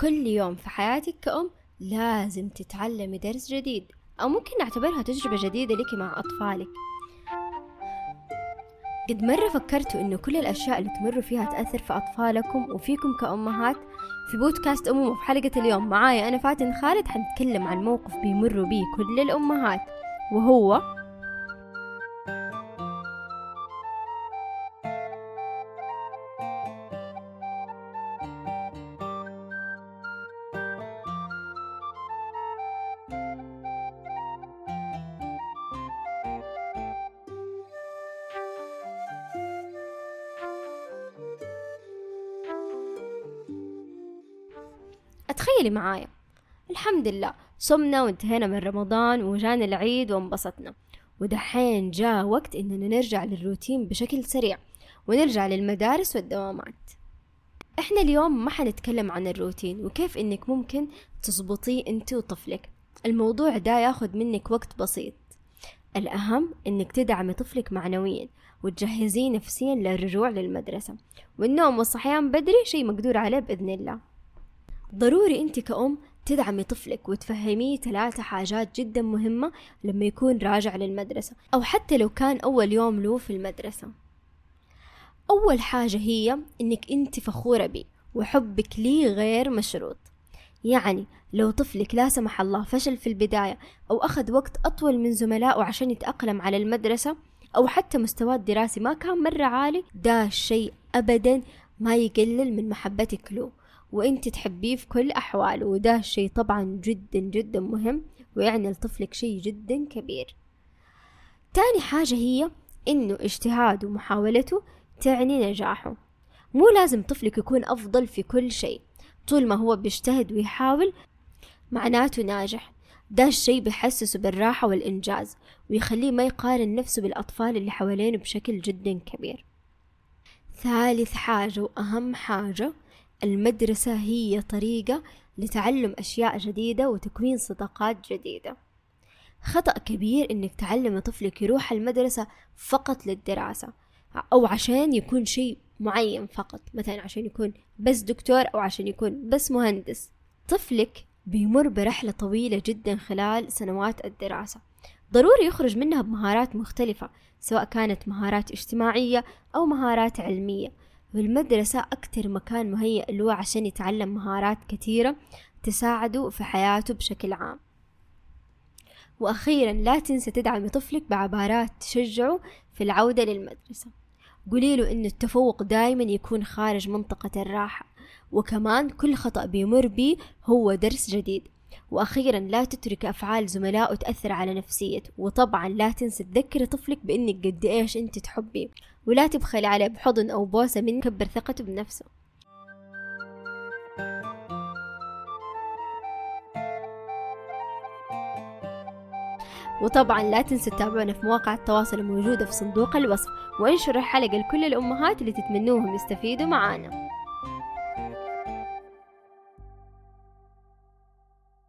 كل يوم في حياتك كأم لازم تتعلمي درس جديد أو ممكن نعتبرها تجربة جديدة لك مع أطفالك. قد مرة فكرتوا إنه كل الأشياء اللي تمروا فيها تأثر في أطفالكم وفيكم كأمهات. في بودكاست أمومة وفي حلقة اليوم معايا أنا فاتن خالد حنتكلم عن موقف بيمروا بيه كل الأمهات. وهو تخيلي معايا. الحمد لله صمنا وانتهينا من رمضان وجانا العيد وانبسطنا. ودحين جاء وقت إننا نرجع للروتين بشكل سريع ونرجع للمدارس والدوامات. إحنا اليوم ما حنتكلم عن الروتين وكيف إنك ممكن تزبطيه أنت وطفلك. الموضوع ده ياخد منك وقت بسيط. الأهم إنك تدعمي طفلك معنويا وتجهزيه نفسيا للرجوع للمدرسة. والنوم والصحيان بدري شيء مقدور عليه بإذن الله. ضروري أنت كأم تدعمي طفلك وتفهميه ثلاثة حاجات جدا مهمة لما يكون راجع للمدرسة أو حتى لو كان أول يوم له في المدرسة. أول حاجة هي إنك أنت فخورة بيه وحبك ليه غير مشروط. يعني لو طفلك لا سمح الله فشل في البداية أو أخذ وقت أطول من زملائه عشان يتأقلم على المدرسة أو حتى مستواه الدراسي ما كان مرة عالي ده الشيء أبدا ما يقلل من محبتك له. وانت تحبيه في كل أحواله وده شيء طبعا جدا جدا مهم ويعني لطفلك شيء جدا كبير. تاني حاجة هي إنه اجتهاده ومحاولته تعني نجاحه. مو لازم طفلك يكون أفضل في كل شيء. طول ما هو بيجتهد ويحاول معناته ناجح. ده الشي بيحسسه بالراحة والإنجاز ويخليه ما يقارن نفسه بالأطفال اللي حوالينه بشكل جدا كبير. ثالث حاجة وأهم حاجة المدرسة هي طريقة لتعلم أشياء جديدة وتكوين صداقات جديدة. خطأ كبير إنك تعلم طفلك يروح المدرسة فقط للدراسة أو عشان يكون شيء معين فقط مثلا عشان يكون بس دكتور أو عشان يكون بس مهندس. طفلك بيمر برحلة طويلة جدا خلال سنوات الدراسة. ضروري يخرج منها بمهارات مختلفة سواء كانت مهارات اجتماعية أو مهارات علمية. والمدرسة أكتر مكان مهيأ له عشان يتعلم مهارات كثيرة تساعده في حياته بشكل عام. وأخيرا لا تنسى تدعمي طفلك بعبارات تشجعه في العودة للمدرسة. قولي له إنه التفوق دايما يكون خارج منطقة الراحة وكمان كل خطأ بيمر بيه هو درس جديد. وأخيرا لا تترك أفعال زملائه تأثر على نفسيته وطبعا لا تنسى تذكري طفلك بإنك قد إيش أنت تحبيه ولا تبخلي عليه بحضن أو بوسة من كبر ثقته بنفسه. وطبعا لا تنسوا تتابعونا في مواقع التواصل الموجودة في صندوق الوصف وانشروا الحلقة لكل الأمهات اللي تتمنوهم يستفيدوا معانا.